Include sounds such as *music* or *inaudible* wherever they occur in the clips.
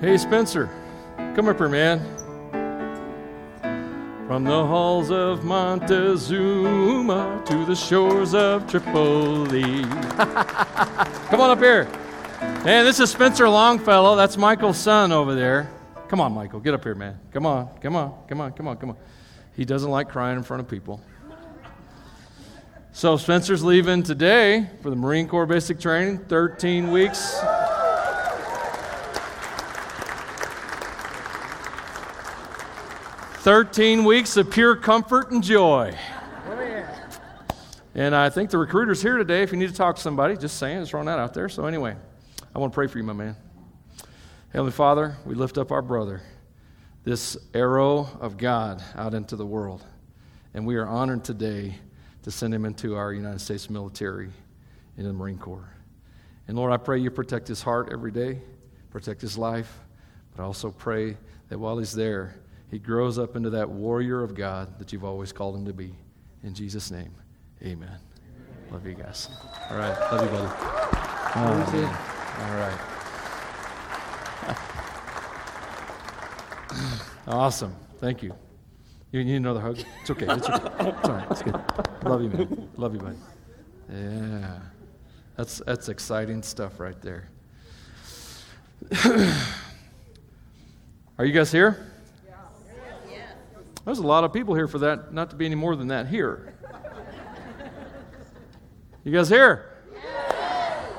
Hey, Spencer, come up here, man. From the halls of Montezuma to the shores of Tripoli. *laughs* come on up here. Man, this is Spencer Longfellow. That's Michael's son over there. Come on, Michael, get up here, man. Come on, come on, come on, come on, come on. He doesn't like crying in front of people. So, Spencer's leaving today for the Marine Corps basic training, 13 weeks. Thirteen weeks of pure comfort and joy. Oh, and I think the recruiter's here today. If you need to talk to somebody, just saying, just throwing that out there. So, anyway, I want to pray for you, my man. Heavenly Father, we lift up our brother, this arrow of God out into the world. And we are honored today to send him into our United States military in the Marine Corps. And Lord, I pray you protect his heart every day, protect his life, but I also pray that while he's there, he grows up into that warrior of God that you've always called him to be. In Jesus' name, amen. amen. Love you guys. All right. Love you, buddy. Oh, All right. *laughs* Awesome. Thank you. You need another hug? It's okay. It's okay. It's all right. It's good. Love you, man. Love you, buddy. Yeah. That's, that's exciting stuff right there. *clears throat* Are you guys here? There's a lot of people here for that, not to be any more than that here. You guys here?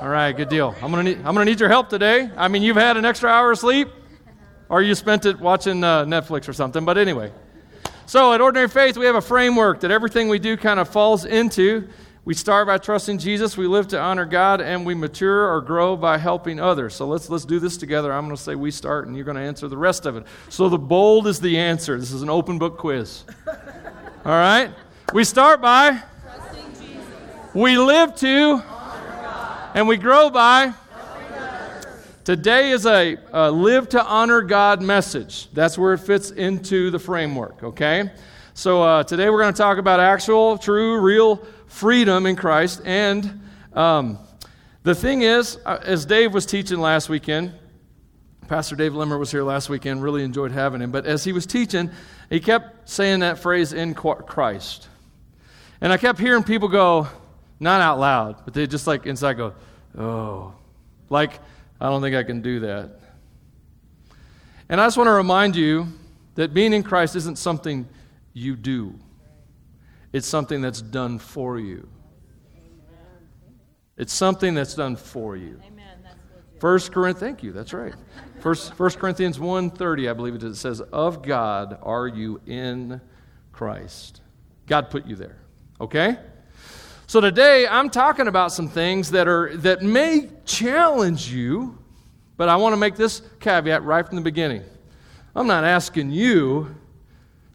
All right, good deal. I'm gonna need I'm gonna need your help today. I mean, you've had an extra hour of sleep, or you spent it watching uh, Netflix or something. But anyway, so at Ordinary Faith, we have a framework that everything we do kind of falls into. We start by trusting Jesus, we live to honor God, and we mature or grow by helping others. So let's, let's do this together. I'm going to say we start, and you're going to answer the rest of it. So the bold is the answer. This is an open book quiz. *laughs* All right? We start by trusting Jesus. we live to honor God. and we grow by Today is a, a, live to honor God message. That's where it fits into the framework, okay? So uh, today we're going to talk about actual, true, real freedom in Christ. And um, the thing is, uh, as Dave was teaching last weekend, Pastor Dave Limmer was here last weekend, really enjoyed having him. But as he was teaching, he kept saying that phrase, in Christ. And I kept hearing people go, not out loud, but they just like inside go, oh. Like, I don't think I can do that. And I just want to remind you that being in Christ isn't something you do, it's something that's done for you. It's something that's done for you. First Corinthians, thank you, that's right. First, First Corinthians 1.30, I believe it is, it says, Of God are you in Christ. God put you there. Okay? So today I'm talking about some things that are that may challenge you, but I want to make this caveat right from the beginning. I'm not asking you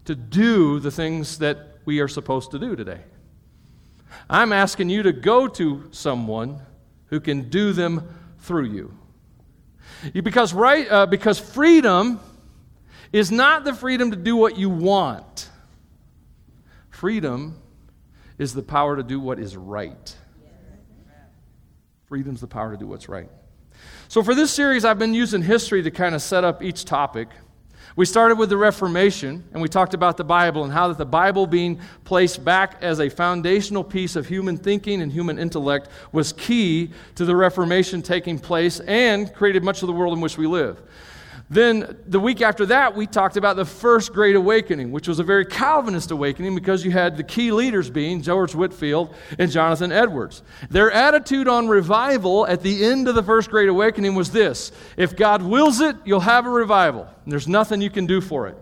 to do the things that we are supposed to do today. I'm asking you to go to someone who can do them through you. Because right uh, because freedom is not the freedom to do what you want. Freedom is the power to do what is right. Freedom's the power to do what's right. So, for this series, I've been using history to kind of set up each topic. We started with the Reformation, and we talked about the Bible and how that the Bible being placed back as a foundational piece of human thinking and human intellect was key to the Reformation taking place and created much of the world in which we live. Then the week after that, we talked about the first Great Awakening, which was a very Calvinist awakening because you had the key leaders being George Whitefield and Jonathan Edwards. Their attitude on revival at the end of the first Great Awakening was this if God wills it, you'll have a revival, there's nothing you can do for it.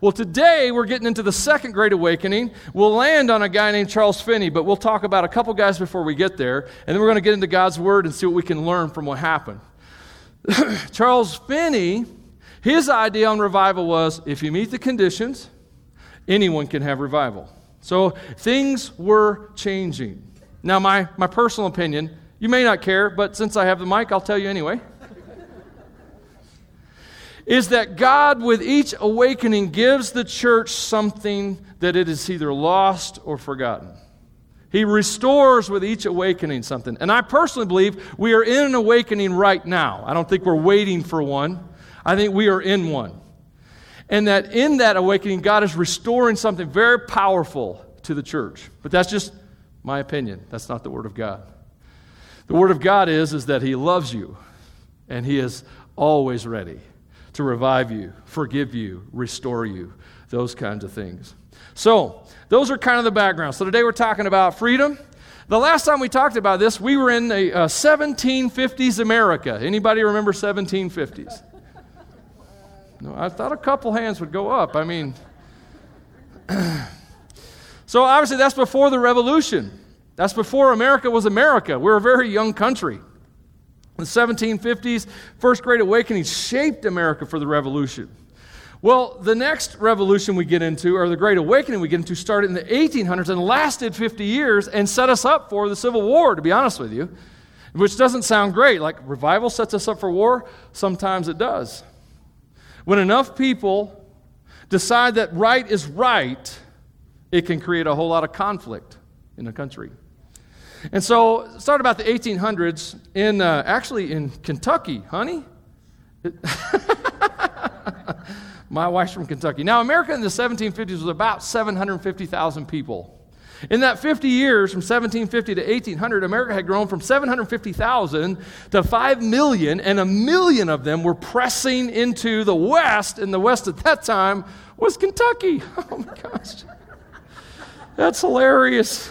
Well, today we're getting into the second Great Awakening. We'll land on a guy named Charles Finney, but we'll talk about a couple guys before we get there, and then we're going to get into God's Word and see what we can learn from what happened. *coughs* Charles Finney his idea on revival was if you meet the conditions, anyone can have revival. So things were changing. Now, my, my personal opinion, you may not care, but since I have the mic, I'll tell you anyway. *laughs* is that God, with each awakening, gives the church something that it is either lost or forgotten. He restores with each awakening something. And I personally believe we are in an awakening right now. I don't think we're waiting for one. I think we are in one. And that in that awakening, God is restoring something very powerful to the church. But that's just my opinion. That's not the Word of God. The Word of God is, is that He loves you, and He is always ready to revive you, forgive you, restore you, those kinds of things. So, those are kind of the background. So, today we're talking about freedom. The last time we talked about this, we were in the uh, 1750s America. Anybody remember 1750s? No, I thought a couple hands would go up. I mean, *clears throat* so obviously that's before the revolution. That's before America was America. We're a very young country. The 1750s, First Great Awakening shaped America for the revolution. Well, the next revolution we get into, or the Great Awakening we get into, started in the 1800s and lasted 50 years and set us up for the Civil War, to be honest with you, which doesn't sound great. Like revival sets us up for war, sometimes it does. When enough people decide that right is right, it can create a whole lot of conflict in a country. And so, it started about the 1800s in uh, actually in Kentucky, honey. *laughs* My wife's from Kentucky. Now, America in the 1750s was about 750,000 people. In that 50 years, from 1750 to 1800, America had grown from 750,000 to 5 million, and a million of them were pressing into the West, and the West at that time was Kentucky. *laughs* Oh my gosh. That's hilarious.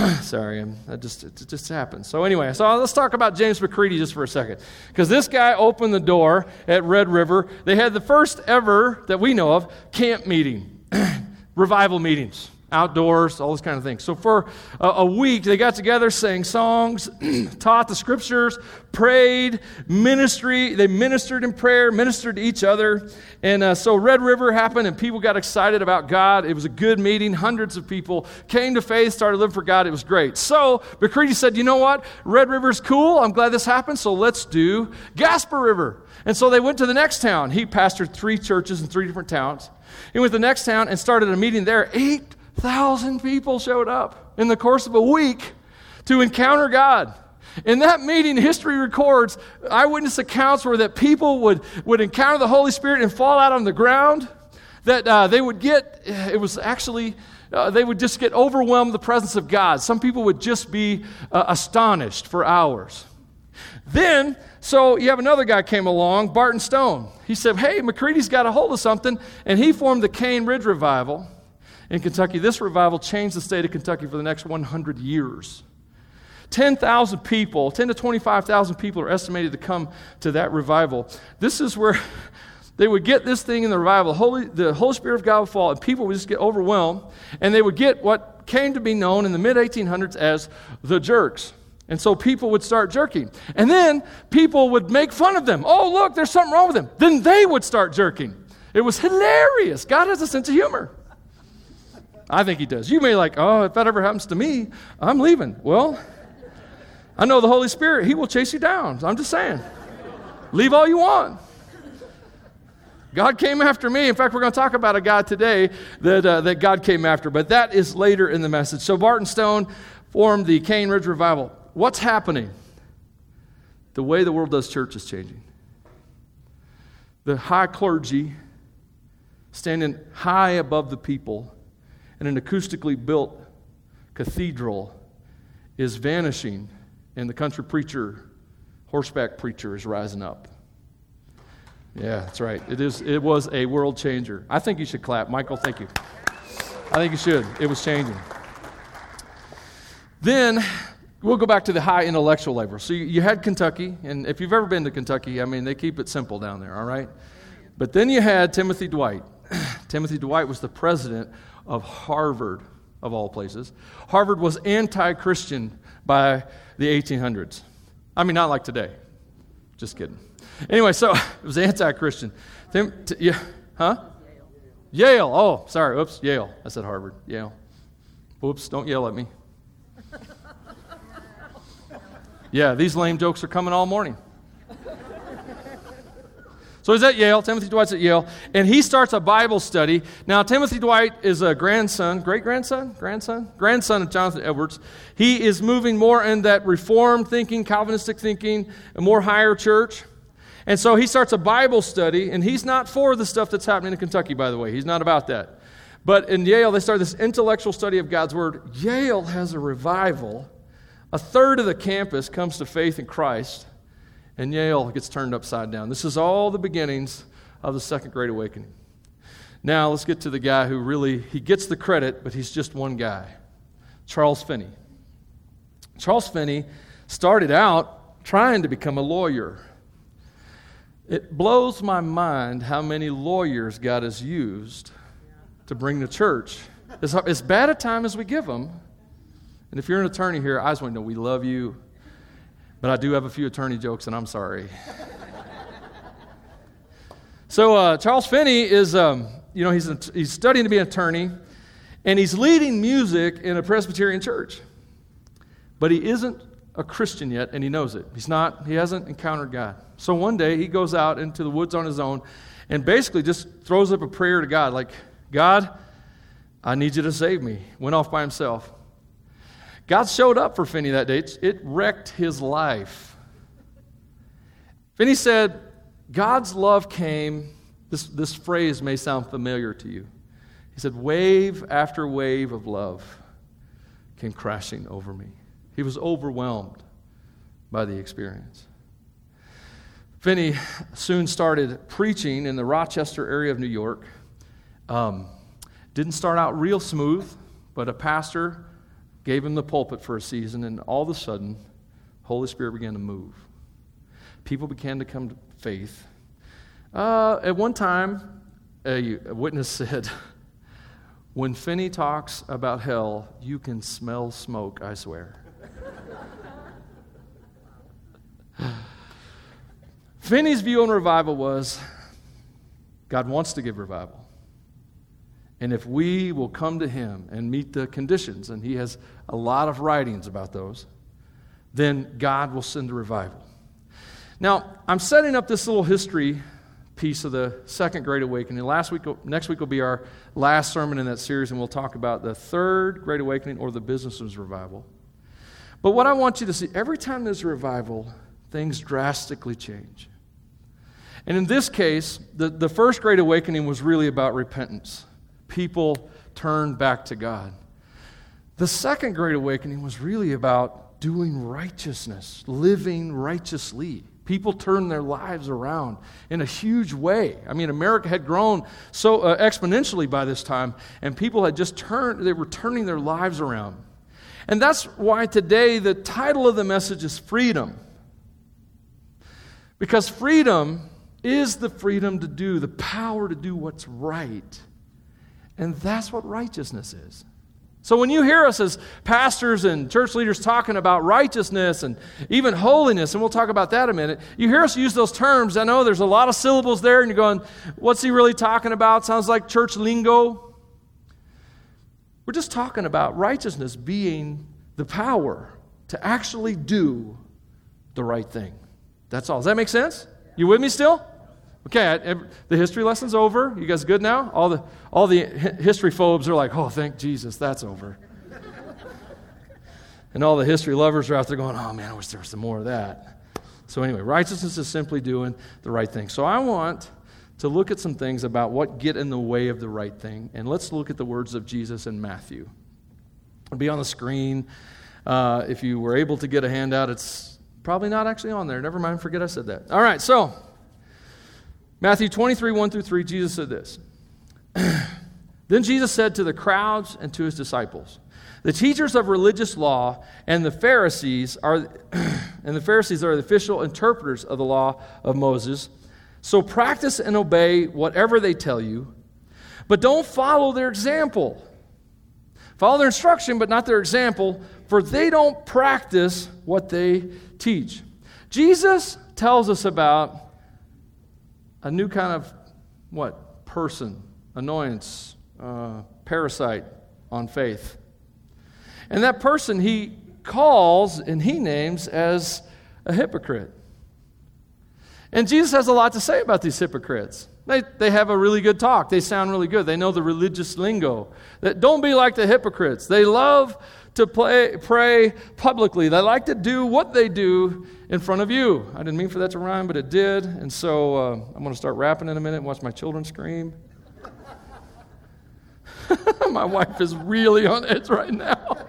*clears throat* Sorry, that just it just happened. So anyway, so let's talk about James McGready just for a second, because this guy opened the door at Red River. They had the first ever that we know of camp meeting, *clears throat* revival meetings outdoors, all those kind of things. So for a, a week, they got together, sang songs, *clears throat* taught the scriptures, prayed, ministry. They ministered in prayer, ministered to each other. And uh, so Red River happened, and people got excited about God. It was a good meeting. Hundreds of people came to faith, started living for God. It was great. So McGready said, You know what? Red River's cool. I'm glad this happened. So let's do Gasper River. And so they went to the next town. He pastored three churches in three different towns. He went to the next town and started a meeting there. Eight thousand people showed up in the course of a week to encounter God. In that meeting, history records eyewitness accounts were that people would, would encounter the Holy Spirit and fall out on the ground. That uh, they would get, it was actually, uh, they would just get overwhelmed the presence of God. Some people would just be uh, astonished for hours. Then, so you have another guy came along, Barton Stone. He said, Hey, McGready's got a hold of something, and he formed the Cane Ridge Revival in Kentucky. This revival changed the state of Kentucky for the next 100 years. 10,000 people, 10 to 25,000 people are estimated to come to that revival. This is where *laughs* they would get this thing in the revival. Holy, the Holy Spirit of God would fall, and people would just get overwhelmed, and they would get what came to be known in the mid 1800s as the jerks. And so people would start jerking. And then people would make fun of them. Oh, look, there's something wrong with them. Then they would start jerking. It was hilarious. God has a sense of humor. I think he does. You may like, oh, if that ever happens to me, I'm leaving. Well, I know the Holy Spirit, he will chase you down. I'm just saying. Leave all you want. God came after me. In fact, we're going to talk about a guy today that, uh, that God came after, but that is later in the message. So, Barton Stone formed the Cane Ridge Revival. What's happening? The way the world does church is changing. The high clergy standing high above the people and an acoustically built cathedral is vanishing, and the country preacher, horseback preacher, is rising up. Yeah, that's right. It, is, it was a world changer. I think you should clap. Michael, thank you. I think you should. It was changing. Then we'll go back to the high intellectual level. So you, you, had Kentucky, and if you've ever been to Kentucky, I mean, they keep it simple down there, all right? But then you had Timothy Dwight. *clears throat* Timothy Dwight was the president of Harvard, of all places. Harvard was anti Christian by the 1800s. I mean, not like today. Just kidding. Anyway, so *laughs* it was anti Christian. Yeah, huh? Yale. Yale. Oh, sorry. Oops. Yale. I said Harvard. Yale. Oops. Don't yell at me. *laughs* Yeah, these lame jokes are coming all morning. So he's at Yale. Timothy Dwight's at Yale. And he starts a Bible study. Now, Timothy Dwight is a grandson, great grandson, grandson, grandson of Jonathan Edwards. He is moving more in that Reformed thinking, Calvinistic thinking, a more higher church. And so he starts a Bible study, and he's not for the stuff that's happening in Kentucky, by the way. He's not about that. But in Yale, they start this intellectual study of God's Word. Yale has a revival. A third of the campus comes to faith in Christ, and Yale gets turned upside down. This is all the beginnings of the Second Great Awakening. Now, let's get to the guy who really, he gets the credit, but he's just one guy. Charles Finney. Charles Finney started out trying to become a lawyer. It blows my mind how many lawyers God has used to bring the church. As, as bad a time as we give them, and if you're an attorney here, I just want to know we love you, but I do have a few attorney jokes, and I'm sorry. *laughs* so uh, Charles Finney is, um, you know, he's, a, he's studying to be an attorney, and he's leading music in a Presbyterian church. But he isn't a Christian yet, and he knows it. He's not, he hasn't encountered God. So one day he goes out into the woods on his own and basically just throws up a prayer to God, like, God, I need you to save me. Went off by himself. God showed up for Finney that day. It wrecked his life. Finney said, God's love came. This, this phrase may sound familiar to you. He said, Wave after wave of love came crashing over me. He was overwhelmed by the experience. Finney soon started preaching in the Rochester area of New York. Um, didn't start out real smooth, but a pastor gave him the pulpit for a season, and all of a sudden, Holy Spirit began to move. People began to come to faith. Uh, at one time, a, a witness *laughs* said, When Finney talks about hell, you can smell smoke, I swear. *sighs* Finney's view on revival was God wants to give revival. And if we will come to Him and meet the conditions, and He has a lot of writings about those, then God will send a revival. Now, I'm setting up this little history piece of the Second Great Awakening. Last week, next week will be our last sermon in that series, and we'll talk about the Third Great Awakening or the Businessman's Revival. But what I want you to see every time there's a revival, things drastically change. And in this case, the, the first Great Awakening was really about repentance. People turned back to God. The second Great Awakening was really about doing righteousness, living righteously. People turned their lives around in a huge way. I mean, America had grown so uh, exponentially by this time, and people had just turned, they were turning their lives around. And that's why today the title of the message is Freedom. Because freedom is the freedom to do, the power to do what's right. And that's what righteousness is. So when you hear us as pastors and church leaders talking about righteousness and even holiness, and we'll talk about that a minute, you hear us use those terms. I know there's a lot of syllables there, and you're going, what's he really talking about? Sounds like church lingo. We're just talking about righteousness being the power to actually do the right thing. That's all. Does that make sense? You with me still? Okay, the history lesson's over. You guys good now? All the, all the history phobes are like, oh, thank Jesus, that's over. *laughs* and all the history lovers are out there going, oh man, I wish there was some more of that. So, anyway, righteousness is simply doing the right thing. So, I want to look at some things about what get in the way of the right thing. And let's look at the words of Jesus in Matthew. It'll be on the screen. Uh, if you were able to get a handout, it's probably not actually on there. Never mind, forget I said that. All right, so Matthew 23, 1 through 3, Jesus said this. *clears throat* then Jesus said to the crowds and to his disciples, The teachers of religious law and the Pharisees are *clears throat* and the Pharisees are the official interpreters of the law of Moses. So practice and obey whatever they tell you, but don't follow their example. Follow their instruction, but not their example, for they don't practice what they teach. Jesus tells us about a new kind of what? Person, annoyance, uh, parasite on faith. And that person he calls and he names as a hypocrite. And Jesus has a lot to say about these hypocrites. They, they have a really good talk. They sound really good. They know the religious lingo. That don't be like the hypocrites. They love to play, pray publicly. They like to do what they do in front of you. I didn't mean for that to rhyme, but it did. And so uh, I'm going to start rapping in a minute and watch my children scream. *laughs* my wife is really on edge right now. *laughs*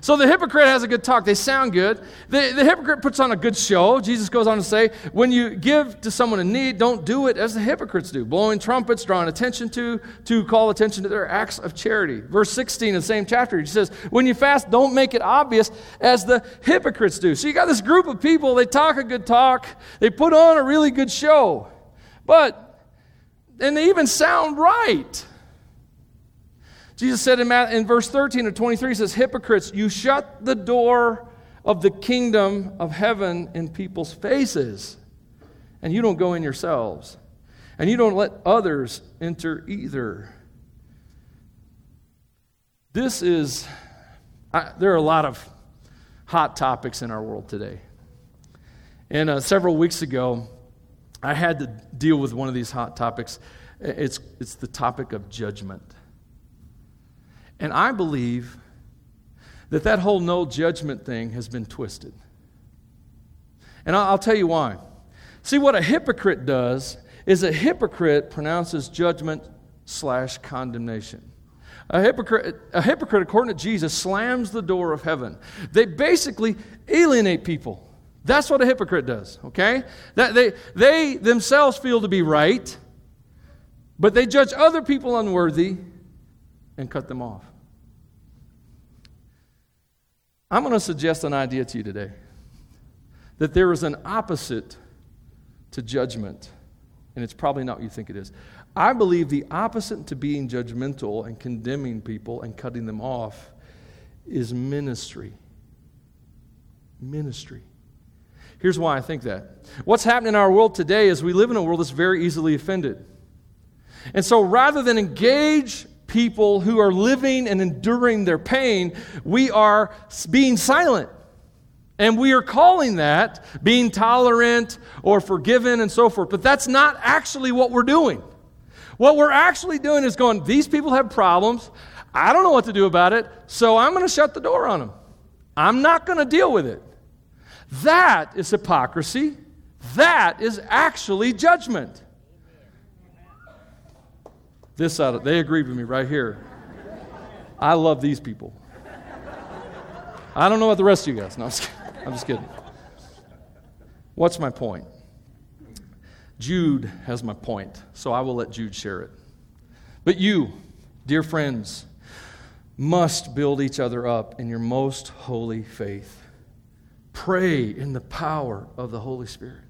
So the hypocrite has a good talk. They sound good. The, the hypocrite puts on a good show. Jesus goes on to say, when you give to someone in need, don't do it as the hypocrites do, blowing trumpets, drawing attention to, to call attention to their acts of charity. Verse 16 in the same chapter, he says, when you fast, don't make it obvious as the hypocrites do. So you got this group of people, they talk a good talk, they put on a really good show. But, and they even sound right. Jesus said in, in verse 13 of 23, he says, Hypocrites, you shut the door of the kingdom of heaven in people's faces, and you don't go in yourselves, and you don't let others enter either. This is, I, there are a lot of hot topics in our world today. And uh, several weeks ago, I had to deal with one of these hot topics. It's, it's the topic of judgment. And I believe that that whole no judgment thing has been twisted. And I'll, tell you why. See, what a hypocrite does is a hypocrite pronounces judgment slash condemnation. A hypocrite, a hypocrite, according to Jesus, slams the door of heaven. They basically alienate people. That's what a hypocrite does, okay? That they, they themselves feel to be right, but they judge other people unworthy and cut them off. I'm going to suggest an idea to you today that there is an opposite to judgment, and it's probably not what you think it is. I believe the opposite to being judgmental and condemning people and cutting them off is ministry. Ministry. Here's why I think that. What's happening in our world today is we live in a world that's very easily offended. And so rather than engage people who are living and enduring their pain, we are being silent. And we are calling that being tolerant or forgiven and so forth. But that's not actually what we're doing. What we're actually doing is going, these people have problems. I don't know what to do about it, so I'm going to shut the door on them. I'm not going to deal with it. That is hypocrisy. That is actually judgment. This side, of, they agree with me right here. I love these people. I don't know about the rest of you guys. No, I'm just, I'm just kidding. What's my point? Jude has my point, so I will let Jude share it. But you, dear friends, must build each other up in your most holy faith. Pray in the power of the Holy Spirit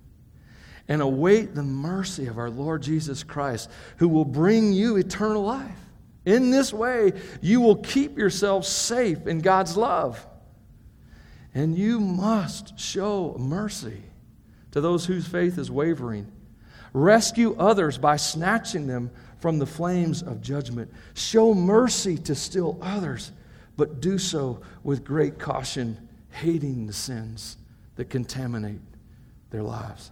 and await the mercy of our Lord Jesus Christ, who will bring you eternal life. In this way, you will keep yourselves safe in God's love. And you must show mercy to those whose faith is wavering. Rescue others by snatching them from the flames of judgment. Show mercy to still others, but do so with great caution, hating the sins that contaminate their lives.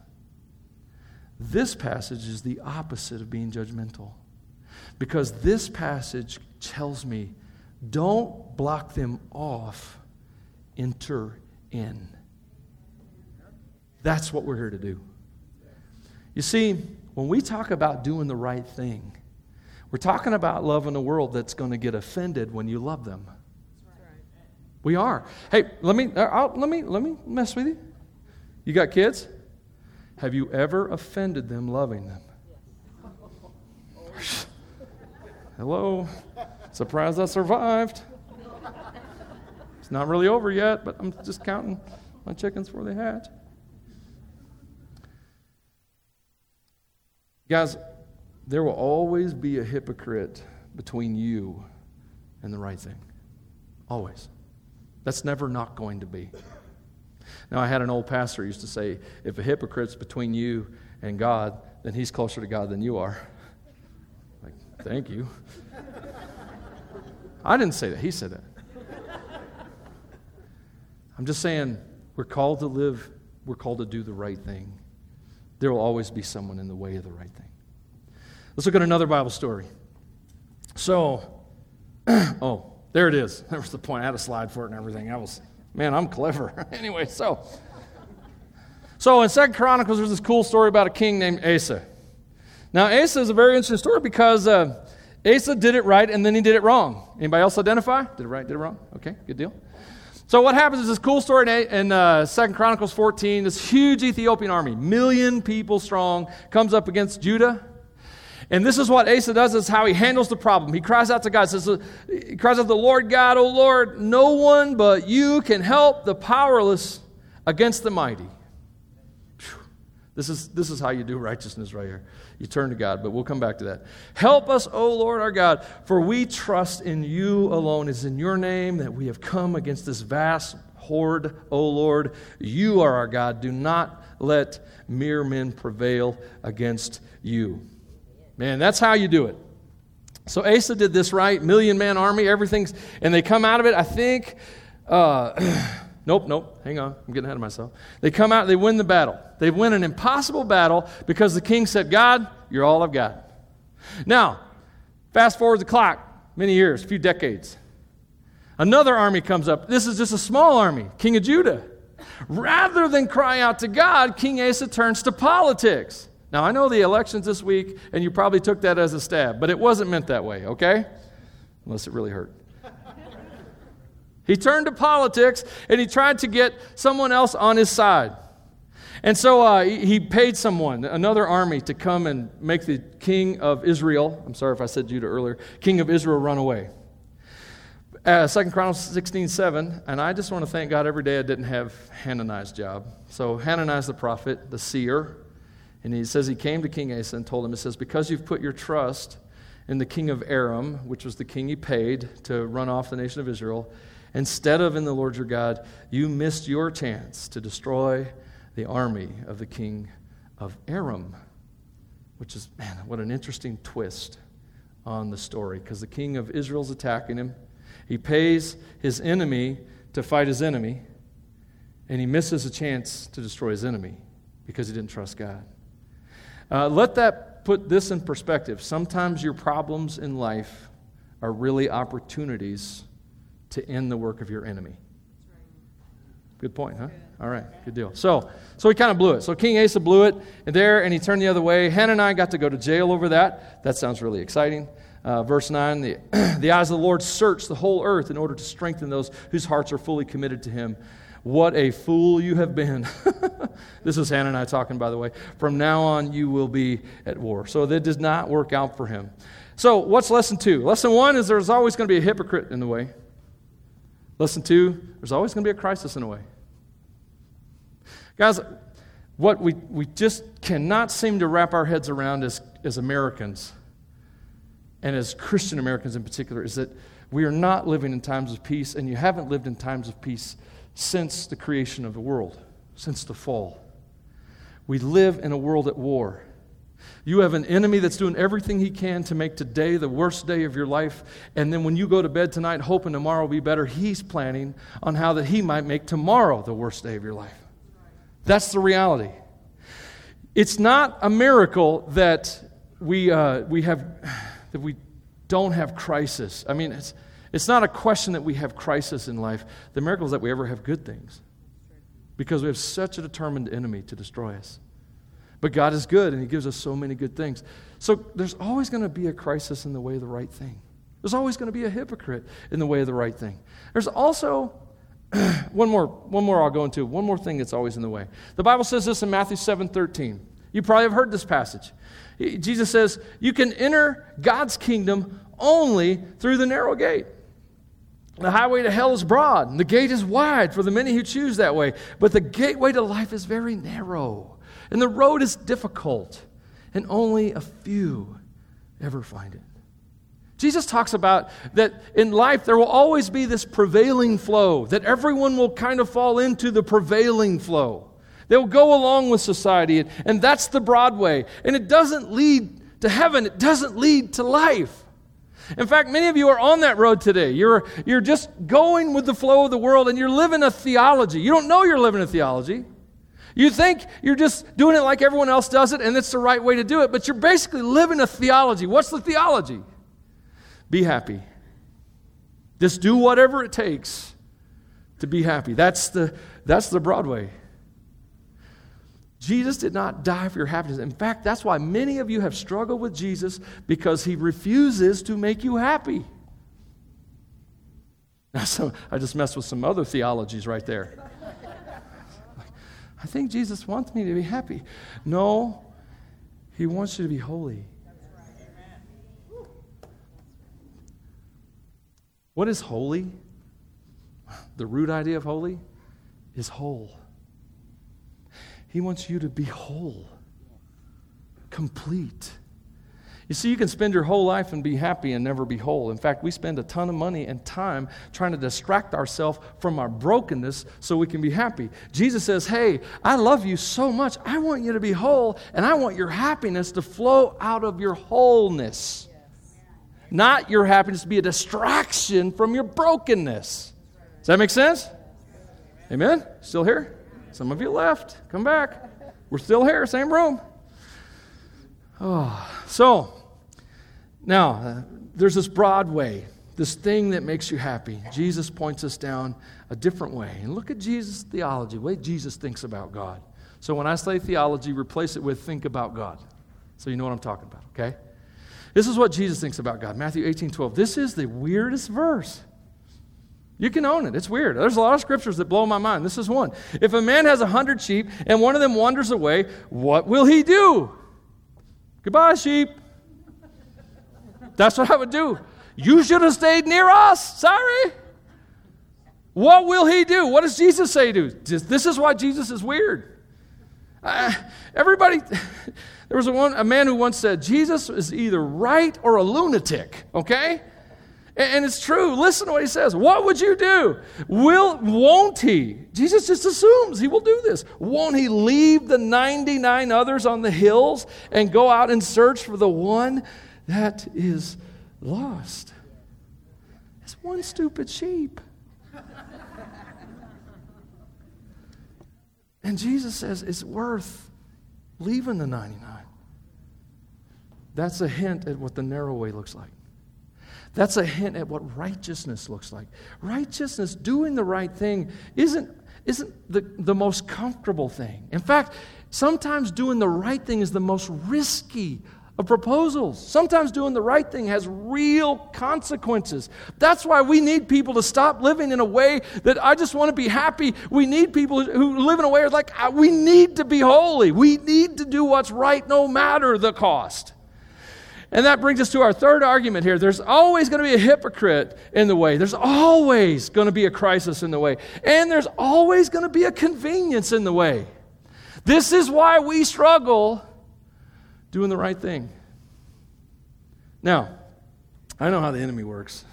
This passage is the opposite of being judgmental. Because this passage tells me don't block them off, enter in. That's what we're here to do. You see, when we talk about doing the right thing, we're talking about loving a world that's going to get offended when you love them. We are. Hey, let me, uh, I'll, let me, let me mess with you. You got kids? Have you ever offended them loving them? Hello? Surprised I survived. It's not really over yet, but I'm just counting my chickens before they hatch. Guys, there will always be a hypocrite between you and the right thing. Always. That's never not going to be. Now, I had an old pastor used to say, if a hypocrite's between you and God, then he's closer to God than you are. *laughs* Like, thank you. I didn't say that. He said that. I'm just saying, we're called to live, we're called to do the right thing. There will always be someone in the way of the right thing. Let's look at another Bible story. So, *clears throat* oh, there it is. *laughs* There was the point. I had a slide for it and everything. I was, man, I'm clever. *laughs* anyway, so. So in Second Chronicles, there's this cool story about a king named Asa. Now, Asa is a very interesting story because uh, Asa did it right and then he did it wrong. Anybody else identify? Did it right, did it wrong? Okay, good deal. So what happens is this cool story in, in uh, Second Chronicles 14. This huge Ethiopian army, million people strong, comes up against Judah. And this is what Asa does, is how he handles the problem. He cries out to God, says, he cries out to the Lord God, O Lord, no one but you can help the powerless against the mighty. This is, this is how you do righteousness right here. You turn to God, but we'll come back to that. Help us, O Lord our God, for we trust in you alone. It's in your name that we have come against this vast horde, O Lord. You are our God. Do not let mere men prevail against you. Man, that's how you do it. So Asa did this right, million man army, everything's, and they come out of it, I think. Uh, *clears throat* Nope, nope, hang on. I'm getting ahead of myself. They come out, they win the battle. They win an impossible battle because the king said, God, you're all I've got. Now, fast forward the clock, many years, a few decades. Another army comes up. This is just a small army, King of Judah. Rather than cry out to God, King Asa turns to politics. Now, I know the elections this week, and you probably took that as a stab, but it wasn't meant that way, okay? Unless it really hurt. *laughs* He turned to politics and he tried to get someone else on his side. And so uh, he paid someone, another army, to come and make the king of Israel, I'm sorry if I said Judah earlier, king of Israel run away. Uh, 2 Chronicles 16, 7, and I just want to thank God every day I didn't have Hananiah's job. So Hananiah's the prophet, the seer, and he says he came to King Asa and told him, He says, because you've put your trust in the king of Aram, which was the king he paid to run off the nation of Israel, Instead of in the Lord your God, you missed your chance to destroy the army of the king of Aram, which is, man, what an interesting twist on the story because the king of Israel's attacking him. He pays his enemy to fight his enemy, and he misses a chance to destroy his enemy because he didn't trust God. Uh, let that put this in perspective. Sometimes your problems in life are really opportunities to end the work of your enemy. Good point, huh? All right, good deal. So, so he kind of blew it. So King Asa blew it and there, and he turned the other way. Hananiah got to go to jail over that. That sounds really exciting. Uh, verse 9 the, *clears throat* the eyes of the Lord search the whole earth in order to strengthen those whose hearts are fully committed to him. What a fool you have been. *laughs* this is Hanani talking, by the way. From now on, you will be at war. So that does not work out for him. So, what's lesson two? Lesson one is there's always going to be a hypocrite in the way. Lesson two, there's always going to be a crisis in a way. Guys, what we, we just cannot seem to wrap our heads around as, as Americans, and as Christian Americans in particular, is that we are not living in times of peace, and you haven't lived in times of peace since the creation of the world, since the fall. We live in a world at war. You have an enemy that's doing everything he can to make today the worst day of your life. And then when you go to bed tonight hoping tomorrow will be better, he's planning on how that he might make tomorrow the worst day of your life. That's the reality. It's not a miracle that we, uh, we, have, *sighs* that we don't have crisis. I mean, it's, it's not a question that we have crisis in life. The miracle is that we ever have good things because we have such a determined enemy to destroy us. But God is good and He gives us so many good things. So there's always going to be a crisis in the way of the right thing. There's always going to be a hypocrite in the way of the right thing. There's also *clears throat* one more, one more I'll go into, one more thing that's always in the way. The Bible says this in Matthew 7 13. You probably have heard this passage. Jesus says, You can enter God's kingdom only through the narrow gate. The highway to hell is broad, and the gate is wide for the many who choose that way. But the gateway to life is very narrow. And the road is difficult, and only a few ever find it. Jesus talks about that in life there will always be this prevailing flow, that everyone will kind of fall into the prevailing flow. They'll go along with society, and that's the broad way. And it doesn't lead to heaven, it doesn't lead to life. In fact, many of you are on that road today. You're, you're just going with the flow of the world and you're living a theology. You don't know you're living a theology. You think you're just doing it like everyone else does it and it's the right way to do it, but you're basically living a theology. What's the theology? Be happy. Just do whatever it takes to be happy. That's the, that's the Broadway. Jesus did not die for your happiness. In fact, that's why many of you have struggled with Jesus because he refuses to make you happy. Now, so I just messed with some other theologies right there. I think Jesus wants me to be happy. No, he wants you to be holy. What is holy? The root idea of holy is whole. He wants you to be whole, complete. You see, you can spend your whole life and be happy and never be whole. In fact, we spend a ton of money and time trying to distract ourselves from our brokenness so we can be happy. Jesus says, Hey, I love you so much. I want you to be whole, and I want your happiness to flow out of your wholeness. Not your happiness to be a distraction from your brokenness. Does that make sense? Amen? Still here? Some of you left. Come back. We're still here, same room. Oh, so now uh, there's this broad way, this thing that makes you happy. Jesus points us down a different way. And look at Jesus' theology, the way Jesus thinks about God. So when I say theology, replace it with think about God. So you know what I'm talking about, okay? This is what Jesus thinks about God. Matthew 18, 12. This is the weirdest verse. You can own it. It's weird. There's a lot of scriptures that blow my mind. This is one. If a man has a hundred sheep and one of them wanders away, what will he do? Goodbye, sheep. That's what I would do. You should have stayed near us. Sorry. What will he do? What does Jesus say to? This is why Jesus is weird. Uh, everybody, *laughs* there was a, one, a man who once said, Jesus is either right or a lunatic, okay? And it's true. Listen to what he says. What would you do? Will, won't he? Jesus just assumes he will do this. Won't he leave the 99 others on the hills and go out and search for the one that is lost? It's one stupid sheep. *laughs* and Jesus says it's worth leaving the 99. That's a hint at what the narrow way looks like. That's a hint at what righteousness looks like. Righteousness, doing the right thing, isn't, isn't the, the most comfortable thing. In fact, sometimes doing the right thing is the most risky of proposals. Sometimes doing the right thing has real consequences. That's why we need people to stop living in a way that I just want to be happy. We need people who live in a way like we need to be holy. We need to do what's right no matter the cost. And that brings us to our third argument here. There's always going to be a hypocrite in the way. There's always going to be a crisis in the way. And there's always going to be a convenience in the way. This is why we struggle doing the right thing. Now, I know how the enemy works.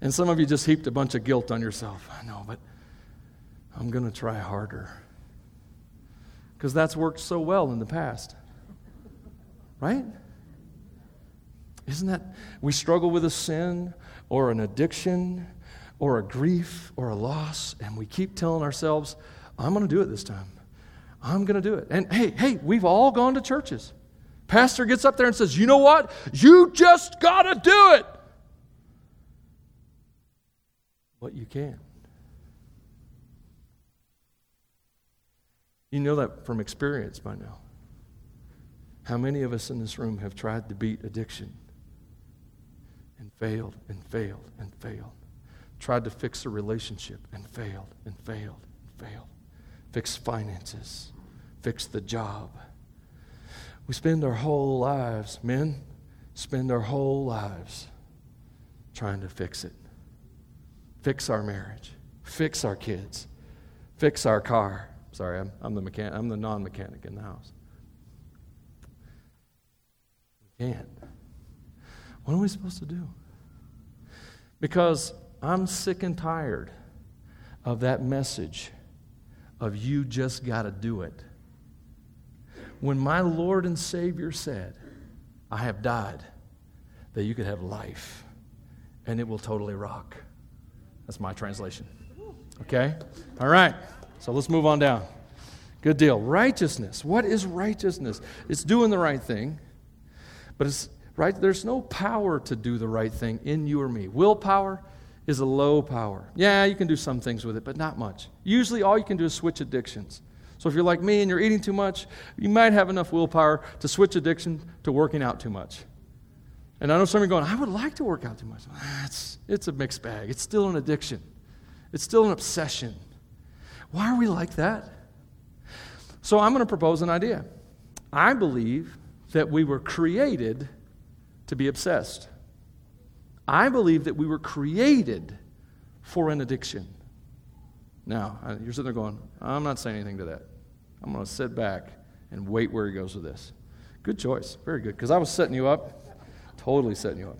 And some of you just heaped a bunch of guilt on yourself. I know, but I'm going to try harder. Because that's worked so well in the past. Right? Isn't that, we struggle with a sin or an addiction or a grief or a loss, and we keep telling ourselves, I'm going to do it this time. I'm going to do it. And hey, hey, we've all gone to churches. Pastor gets up there and says, You know what? You just got to do it. But you can. You know that from experience by now. How many of us in this room have tried to beat addiction? And failed and failed and failed. Tried to fix a relationship and failed and failed and failed. Fix finances, fix the job. We spend our whole lives, men, spend our whole lives trying to fix it. Fix our marriage, fix our kids, fix our car. Sorry, I'm, I'm the mechanic, I'm the non-mechanic in the house. We can't. What are we supposed to do? Because I'm sick and tired of that message of you just got to do it. When my Lord and Savior said, I have died that you could have life and it will totally rock. That's my translation. Okay? All right. So let's move on down. Good deal. Righteousness. What is righteousness? It's doing the right thing, but it's right? There's no power to do the right thing in you or me. Willpower is a low power. Yeah, you can do some things with it, but not much. Usually, all you can do is switch addictions. So, if you're like me and you're eating too much, you might have enough willpower to switch addiction to working out too much. And I know some of you are going, I would like to work out too much. It's, it's a mixed bag. It's still an addiction, it's still an obsession. Why are we like that? So, I'm going to propose an idea. I believe that we were created to be obsessed. I believe that we were created for an addiction. Now, you're sitting there going, I'm not saying anything to that. I'm going to sit back and wait where he goes with this. Good choice. Very good. Because I was setting you up, totally setting you up.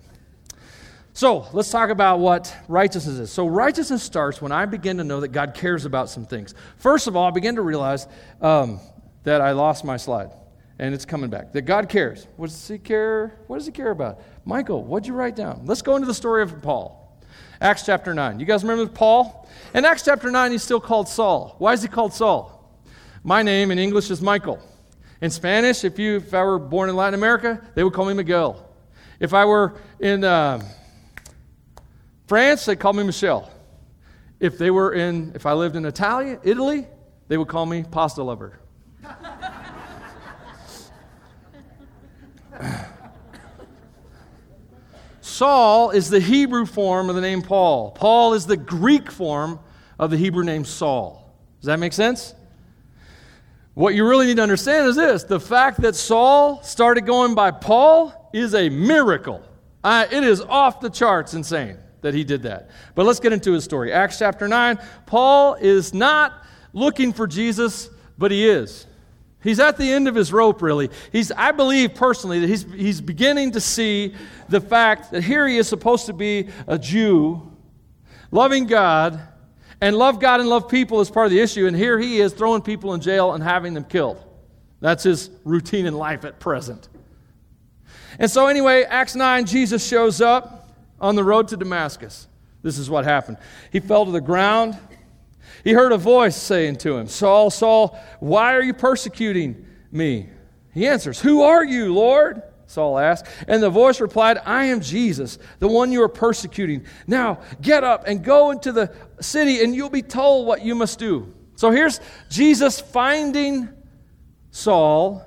So let's talk about what righteousness is. So, righteousness starts when I begin to know that God cares about some things. First of all, I begin to realize um, that I lost my slide and it's coming back. That God cares. What does He care? What does He care about? Michael, what'd you write down? Let's go into the story of Paul. Acts chapter 9. You guys remember Paul? In Acts chapter 9, he's still called Saul. Why is he called Saul? My name in English is Michael. In Spanish, if, you, if I were born in Latin America, they would call me Miguel. If I were in uh, France, they'd call me Michelle. If they were in, if I lived in Italy, Italy, they would call me pasta lover. *laughs* Saul is the Hebrew form of the name Paul. Paul is the Greek form of the Hebrew name Saul. Does that make sense? What you really need to understand is this the fact that Saul started going by Paul is a miracle. Uh, it is off the charts insane that he did that. But let's get into his story. Acts chapter 9. Paul is not looking for Jesus, but he is. He's at the end of his rope, really. He's, I believe personally that he's, he's beginning to see the fact that here he is supposed to be a Jew, loving God, and love God and love people is part of the issue, and here he is throwing people in jail and having them killed. That's his routine in life at present. And so, anyway, Acts 9, Jesus shows up on the road to Damascus. This is what happened. He fell to the ground. He heard a voice saying to him, Saul, Saul, why are you persecuting me? He answers, Who are you, Lord? Saul asked. And the voice replied, I am Jesus, the one you are persecuting. Now get up and go into the city, and you'll be told what you must do. So here's Jesus finding Saul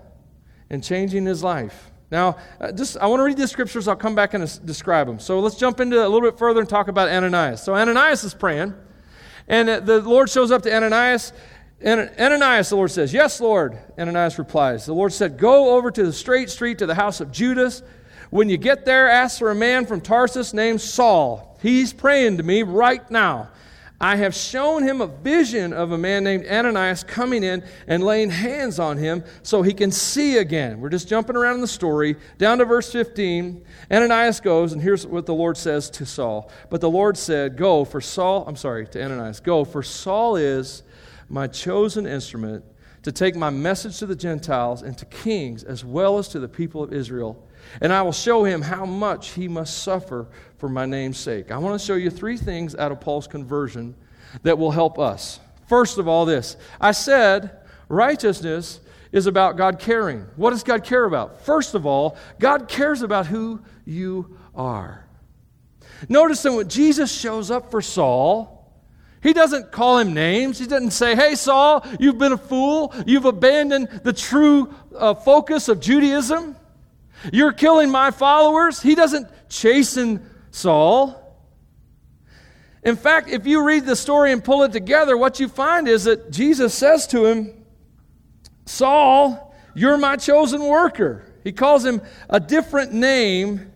and changing his life. Now, uh, just I want to read the scriptures. I'll come back and describe them. So let's jump into a little bit further and talk about Ananias. So Ananias is praying. And the Lord shows up to Ananias. And Ananias, the Lord says, Yes, Lord. Ananias replies, The Lord said, Go over to the straight street to the house of Judas. When you get there, ask for a man from Tarsus named Saul. He's praying to me right now. I have shown him a vision of a man named Ananias coming in and laying hands on him so he can see again. We're just jumping around in the story. Down to verse 15. Ananias goes, and here's what the Lord says to Saul. But the Lord said, Go, for Saul, I'm sorry, to Ananias, go, for Saul is my chosen instrument to take my message to the Gentiles and to kings as well as to the people of Israel and I will show him how much he must suffer for my name's sake. I want to show you three things out of Paul's conversion that will help us. First of all, this I said righteousness is about God caring. What does God care about? First of all, God cares about who you are. Notice that when Jesus shows up for Saul, he doesn't call him names. He doesn't say, Hey, Saul, you've been a fool. You've abandoned the true uh, focus of Judaism. You're killing my followers. He doesn't chasten Saul. In fact, if you read the story and pull it together, what you find is that Jesus says to him, Saul, you're my chosen worker. He calls him a different name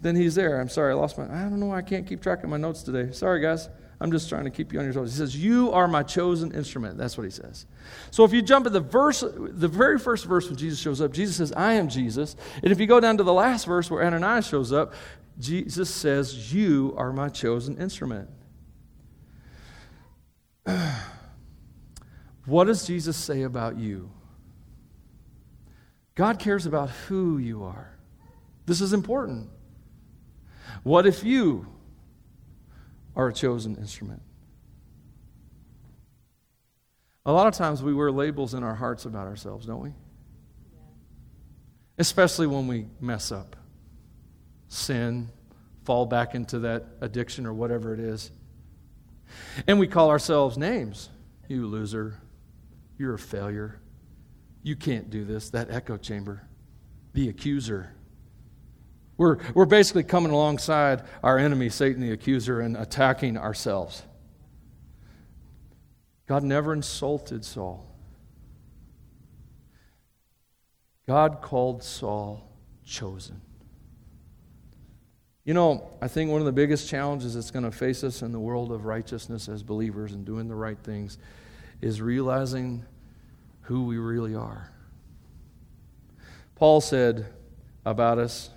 than he's there. I'm sorry, I lost my. I don't know why I can't keep track of my notes today. Sorry, guys. I'm just trying to keep you on your toes. He says, You are my chosen instrument. That's what he says. So if you jump at the verse, the very first verse when Jesus shows up, Jesus says, I am Jesus. And if you go down to the last verse where Ananias shows up, Jesus says, You are my chosen instrument. *sighs* what does Jesus say about you? God cares about who you are. This is important. What if you are a chosen instrument. A lot of times we wear labels in our hearts about ourselves, don't we? Especially when we mess up, sin, fall back into that addiction or whatever it is. And we call ourselves names. You loser. You're a failure. You can't do this. That echo chamber. The accuser. We're, we're basically coming alongside our enemy, Satan the accuser, and attacking ourselves. God never insulted Saul. God called Saul chosen. You know, I think one of the biggest challenges that's going to face us in the world of righteousness as believers and doing the right things is realizing who we really are. Paul said about us,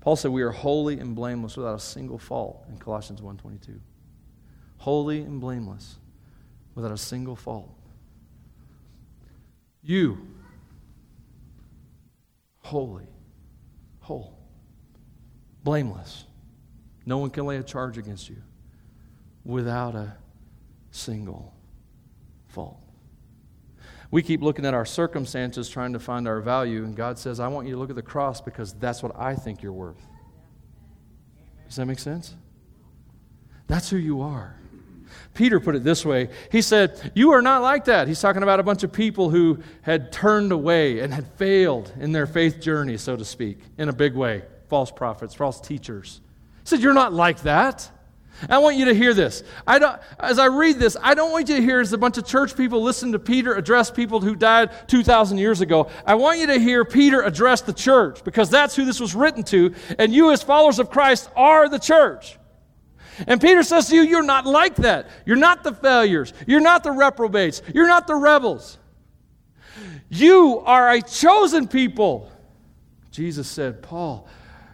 Paul said we are holy and blameless without a single fault in Colossians 1:22. Holy and blameless without a single fault. You holy, whole, blameless. No one can lay a charge against you without a single fault. We keep looking at our circumstances trying to find our value, and God says, I want you to look at the cross because that's what I think you're worth. Does that make sense? That's who you are. Peter put it this way He said, You are not like that. He's talking about a bunch of people who had turned away and had failed in their faith journey, so to speak, in a big way. False prophets, false teachers. He said, You're not like that. I want you to hear this. I don't, as I read this, I don't want you to hear as a bunch of church people listen to Peter address people who died 2,000 years ago. I want you to hear Peter address the church because that's who this was written to, and you, as followers of Christ, are the church. And Peter says to you, You're not like that. You're not the failures. You're not the reprobates. You're not the rebels. You are a chosen people. Jesus said, Paul,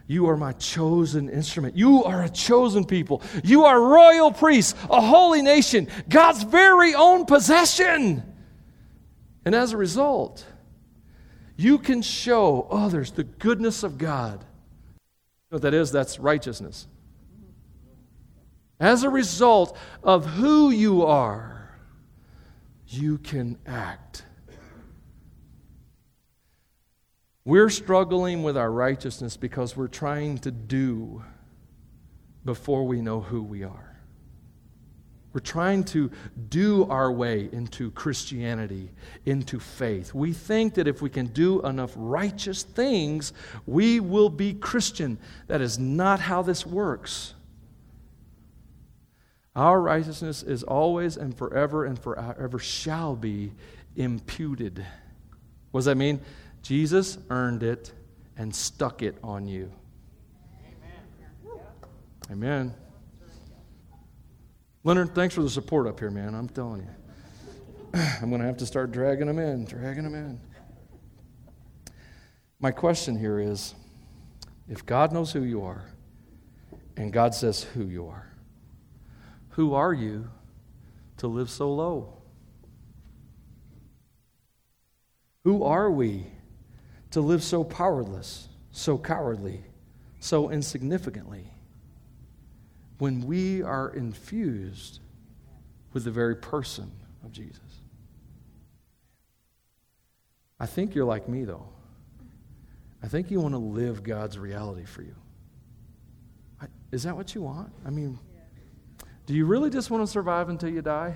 you are my chosen instrument. You are a chosen people. You are royal priests, a holy nation, God's very own possession. And as a result, you can show others the goodness of God. You know what that is? That's righteousness. As a result of who you are, you can act. We're struggling with our righteousness because we're trying to do before we know who we are. We're trying to do our way into Christianity, into faith. We think that if we can do enough righteous things, we will be Christian. That is not how this works. Our righteousness is always and forever and forever shall be imputed. What does that mean? Jesus earned it and stuck it on you. Amen. Leonard, thanks for the support up here, man. I'm telling you. *clears throat* I'm going to have to start dragging them in, dragging them in. My question here is if God knows who you are and God says who you are, who are you to live so low? Who are we to live so powerless, so cowardly, so insignificantly when we are infused with the very person of Jesus? I think you're like me, though. I think you want to live God's reality for you. Is that what you want? I mean, do you really just want to survive until you die?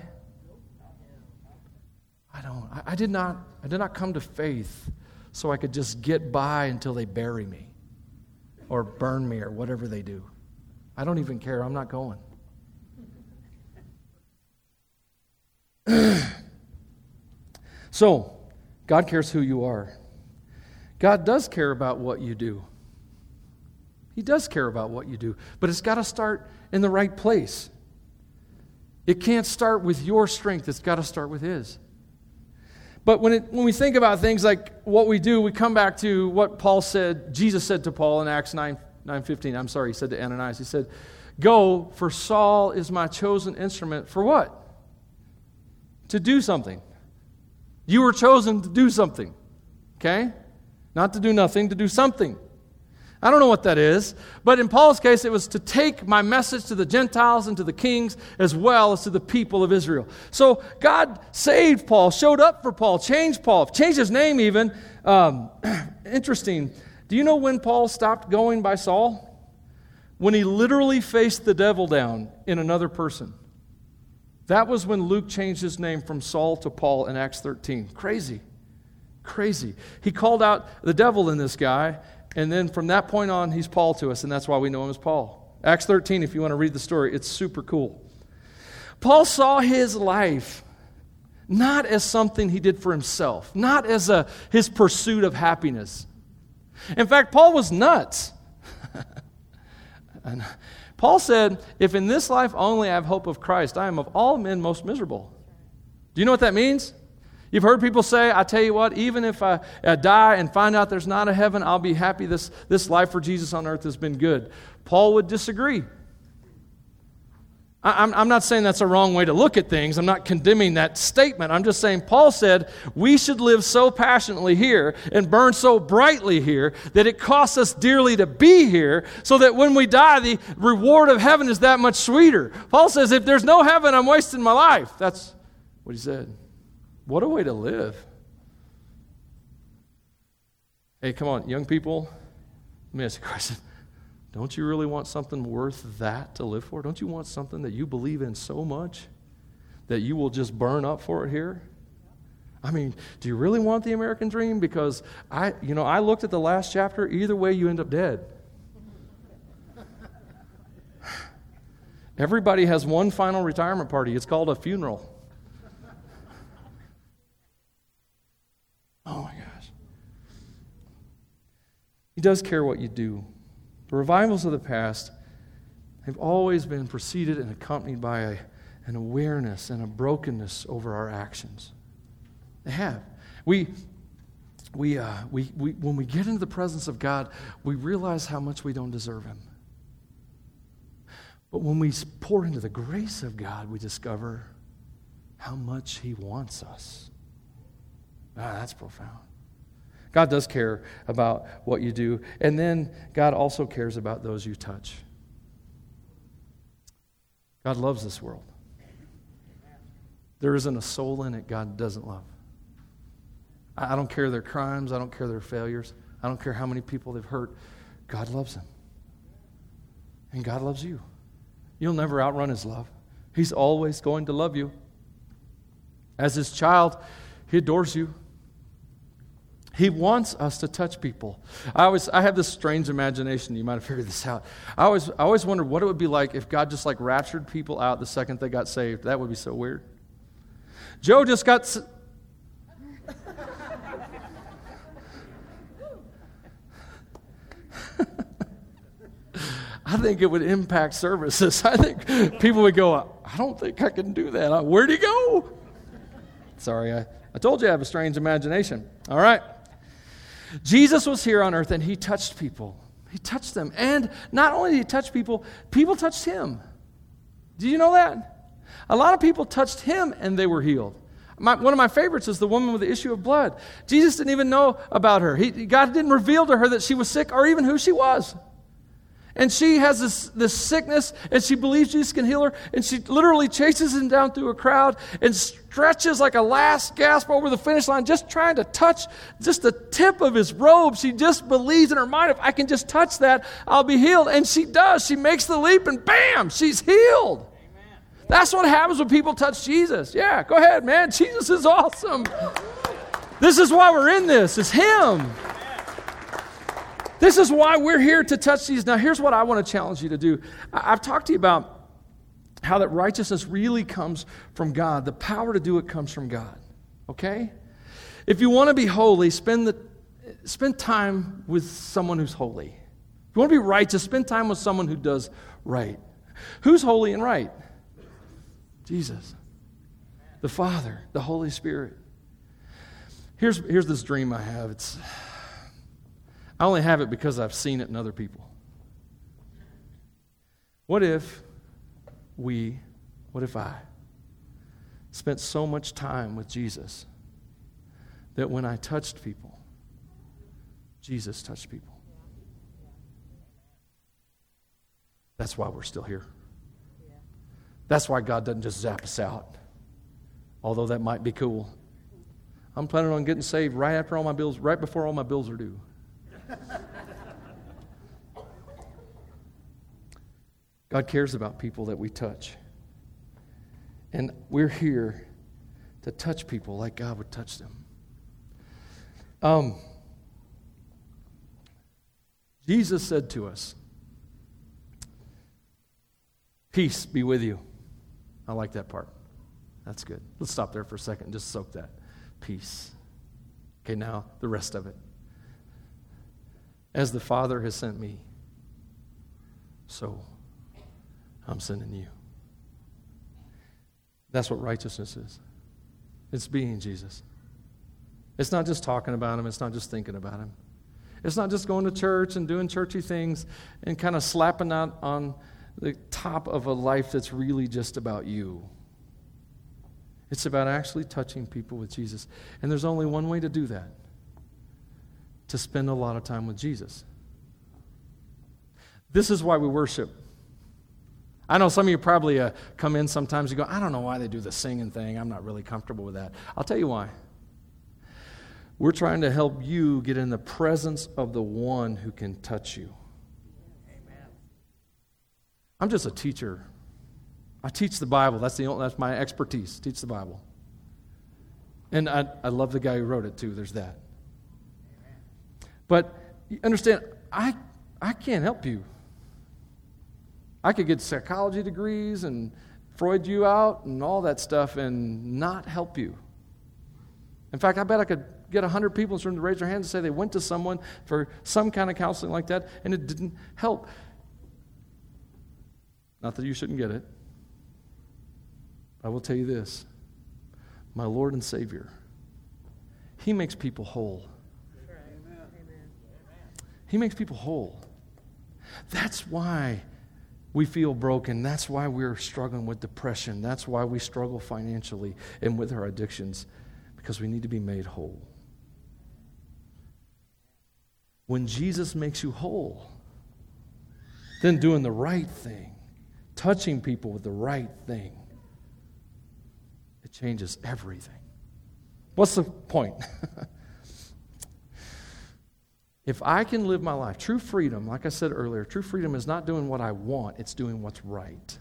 I don't. I, I, did not. I did not come to faith so I could just get by until they bury me, or burn me, or whatever they do. I don't even care. I'm not going. *clears throat* so, God cares who you are. God does care about what you do. He does care about what you do, but it's got to start in the right place. It can't start with your strength, it's got to start with His. But when, it, when we think about things like what we do, we come back to what Paul said, Jesus said to Paul in Acts 9, 9 15. I'm sorry, he said to Ananias, he said, Go, for Saul is my chosen instrument for what? To do something. You were chosen to do something, okay? Not to do nothing, to do something. I don't know what that is, but in Paul's case, it was to take my message to the Gentiles and to the kings as well as to the people of Israel. So God saved Paul, showed up for Paul, changed Paul, changed his name even. Um, *clears throat* interesting. Do you know when Paul stopped going by Saul? when he literally faced the devil down in another person. That was when Luke changed his name from Saul to Paul in Acts 13. Crazy. Crazy. He called out the devil in this guy, and then from that point on, he's Paul to us, and that's why we know him as Paul. Acts 13, if you want to read the story, it's super cool. Paul saw his life not as something he did for himself, not as a, his pursuit of happiness. In fact, Paul was nuts. *laughs* and Paul said, If in this life only I have hope of Christ, I am of all men most miserable. Do you know what that means? You've heard people say, I tell you what, even if I, I, die and find out there's not a heaven, I'll be happy. This, this life for Jesus on earth has been good. Paul would disagree. I'm, I'm not saying that's a wrong way to look at things. I'm not condemning that statement. I'm just saying Paul said we should live so passionately here and burn so brightly here that it costs us dearly to be here so that when we die, the reward of heaven is that much sweeter. Paul says, if there's no heaven, I'm wasting my life. That's what he said. What a way to live. Hey, come on, young people. Let me ask you a question. Don't you really want something worth that to live for? Don't you want something that you believe in so much that you will just burn up for it here? I mean, do you really want the American dream? Because I, you know, I looked at the last chapter. Either way, you end up dead. *sighs* Everybody has one final retirement party. It's called a funeral. Oh my gosh. He does care what you do. The revivals of the past have always been preceded and accompanied by a, an awareness and a brokenness over our actions. They have. We, we, uh, we, we, when we get into the presence of God, we realize how much we don't deserve Him. But when we pour into the grace of God, we discover how much He wants us. Ah, that's profound. God does care about what you do. And then God also cares about those you touch. God loves this world. There isn't a soul in it God doesn't love. I don't care their crimes, I don't care their failures, I don't care how many people they've hurt. God loves them. And God loves you. You'll never outrun His love. He's always going to love you. As His child, He adores you. He wants us to touch people. I always I have this strange imagination. You might have figured this out. I always I always wondered what it would be like if God just like raptured people out the second they got saved. That would be so weird. Joe just got. S- I think it would impact services. I think people would go, I don't think I can do that. Where'd he go? Sorry, I, I told you I have a strange imagination. All right. Jesus was here on earth and he touched people. He touched them. And not only did he touch people, people touched him. Do you know that? A lot of people touched him and they were healed. My, one of my favorites is the woman with the issue of blood. Jesus didn't even know about her. He, God didn't reveal to her that she was sick or even who she was. And she has this, this sickness, and she believes Jesus can heal her, and she literally chases him down through a crowd and stretches like a last gasp over the finish line, just trying to touch just the tip of his robe. She just believes in her mind, if I can just touch that, I'll be healed. And she does. She makes the leap, and bam, she's healed. Amen. That's what happens when people touch Jesus. Yeah, go ahead, man. Jesus is awesome. This is why we're in this, it's Him. This is why we're here to touch these. Now, here's what I want to challenge you to do. I've talked to you about how that righteousness really comes from God. The power to do it comes from God. Okay? If you want to be holy, spend, the, spend time with someone who's holy. If you want to be righteous, spend time with someone who does right. Who's holy and right? Jesus, the Father, the Holy Spirit. Here's, here's this dream I have. It's I only have it because I've seen it in other people. What if we, what if I, spent so much time with Jesus that when I touched people, Jesus touched people? That's why we're still here. That's why God doesn't just zap us out, although that might be cool. I'm planning on getting saved right after all my bills, right before all my bills are due. God cares about people that we touch. And we're here to touch people like God would touch them. Um, Jesus said to us, Peace be with you. I like that part. That's good. Let's stop there for a second and just soak that. Peace. Okay, now the rest of it. As the Father has sent me, so I'm sending you. That's what righteousness is it's being Jesus. It's not just talking about him, it's not just thinking about him. It's not just going to church and doing churchy things and kind of slapping that on the top of a life that's really just about you. It's about actually touching people with Jesus. And there's only one way to do that to spend a lot of time with Jesus. This is why we worship. I know some of you probably uh, come in sometimes, you go, I don't know why they do the singing thing. I'm not really comfortable with that. I'll tell you why. We're trying to help you get in the presence of the one who can touch you. Amen. I'm just a teacher. I teach the Bible. That's, the only, that's my expertise, teach the Bible. And I, I love the guy who wrote it too. There's that. But understand, I, I can't help you. I could get psychology degrees and Freud you out and all that stuff and not help you. In fact, I bet I could get 100 people in this room to raise their hands and say they went to someone for some kind of counseling like that and it didn't help. Not that you shouldn't get it. I will tell you this my Lord and Savior, He makes people whole. He makes people whole. That's why we feel broken. That's why we're struggling with depression. That's why we struggle financially and with our addictions, because we need to be made whole. When Jesus makes you whole, then doing the right thing, touching people with the right thing, it changes everything. What's the point? *laughs* if I can live my life, true freedom, like I said earlier, true freedom is not doing what I want, it's doing what's right.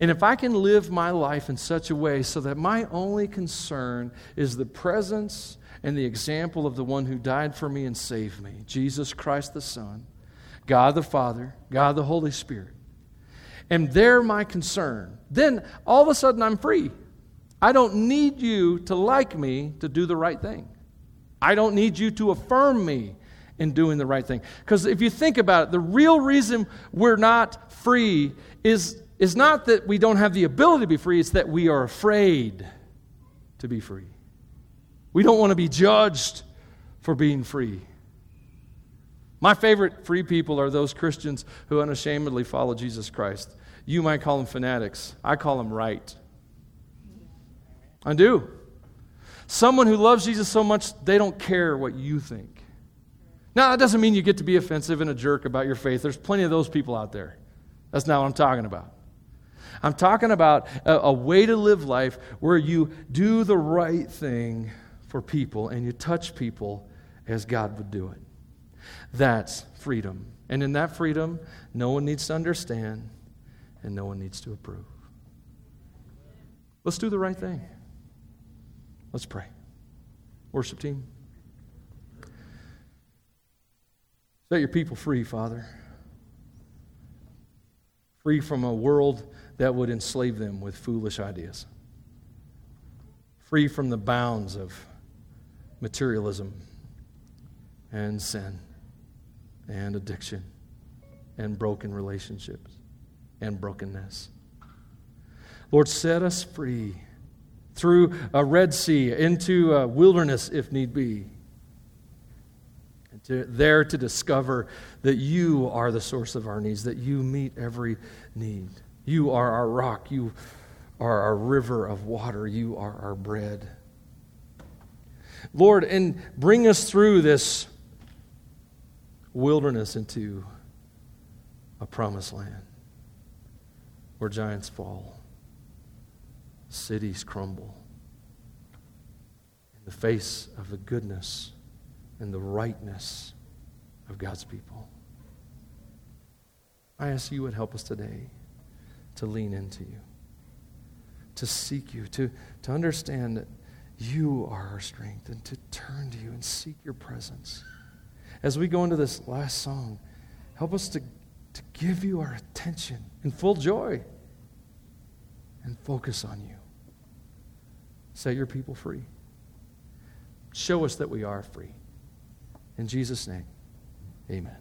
And if I can live my life in such a way so that my only concern is the presence and the example of the one who died for me and saved me, Jesus Christ the Son, God the Father, God the Holy Spirit, and they're my concern, then all of a sudden I'm free. I don't need you to like me to do the right thing. I don't need you to affirm me in doing the right thing. Because if you think about it, the real reason we're not free is, is not that we don't have the ability to be free, it's that we are afraid to be free. We don't want to be judged for being free. My favorite free people are those Christians who unashamedly follow Jesus Christ. You might call them fanatics. I call them right. I do. Someone who loves Jesus so much, they don't care what you think. Now, that doesn't mean you get to be offensive and a jerk about your faith. There's plenty of those people out there. That's not what I'm talking about. I'm talking about a, a way to live life where you do the right thing for people and you touch people as God would do it. That's freedom. And in that freedom, no one needs to understand and no one needs to approve. Let's do the right thing. Let's pray. Worship team. Set your people free, Father. Free from a world that would enslave them with foolish ideas. Free from the bounds of materialism and sin and addiction and broken relationships and brokenness. Lord, set us free through a Red Sea into a wilderness if need be. And to, there to discover that you are the source of our needs, that you meet every need. You are our rock. You are our river of water. You are our bread. Lord, and bring us through this wilderness into a promised land where giants fall, cities crumble, in the face of the goodness and the rightness of God's people. I ask you would help us today to lean into you, to seek you, to, to understand that you are our strength, and to turn to you and seek your presence. As we go into this last song, help us to, to give you our attention in full joy and focus on you. Set your people free. Show us that we are free. In Jesus' name, amen.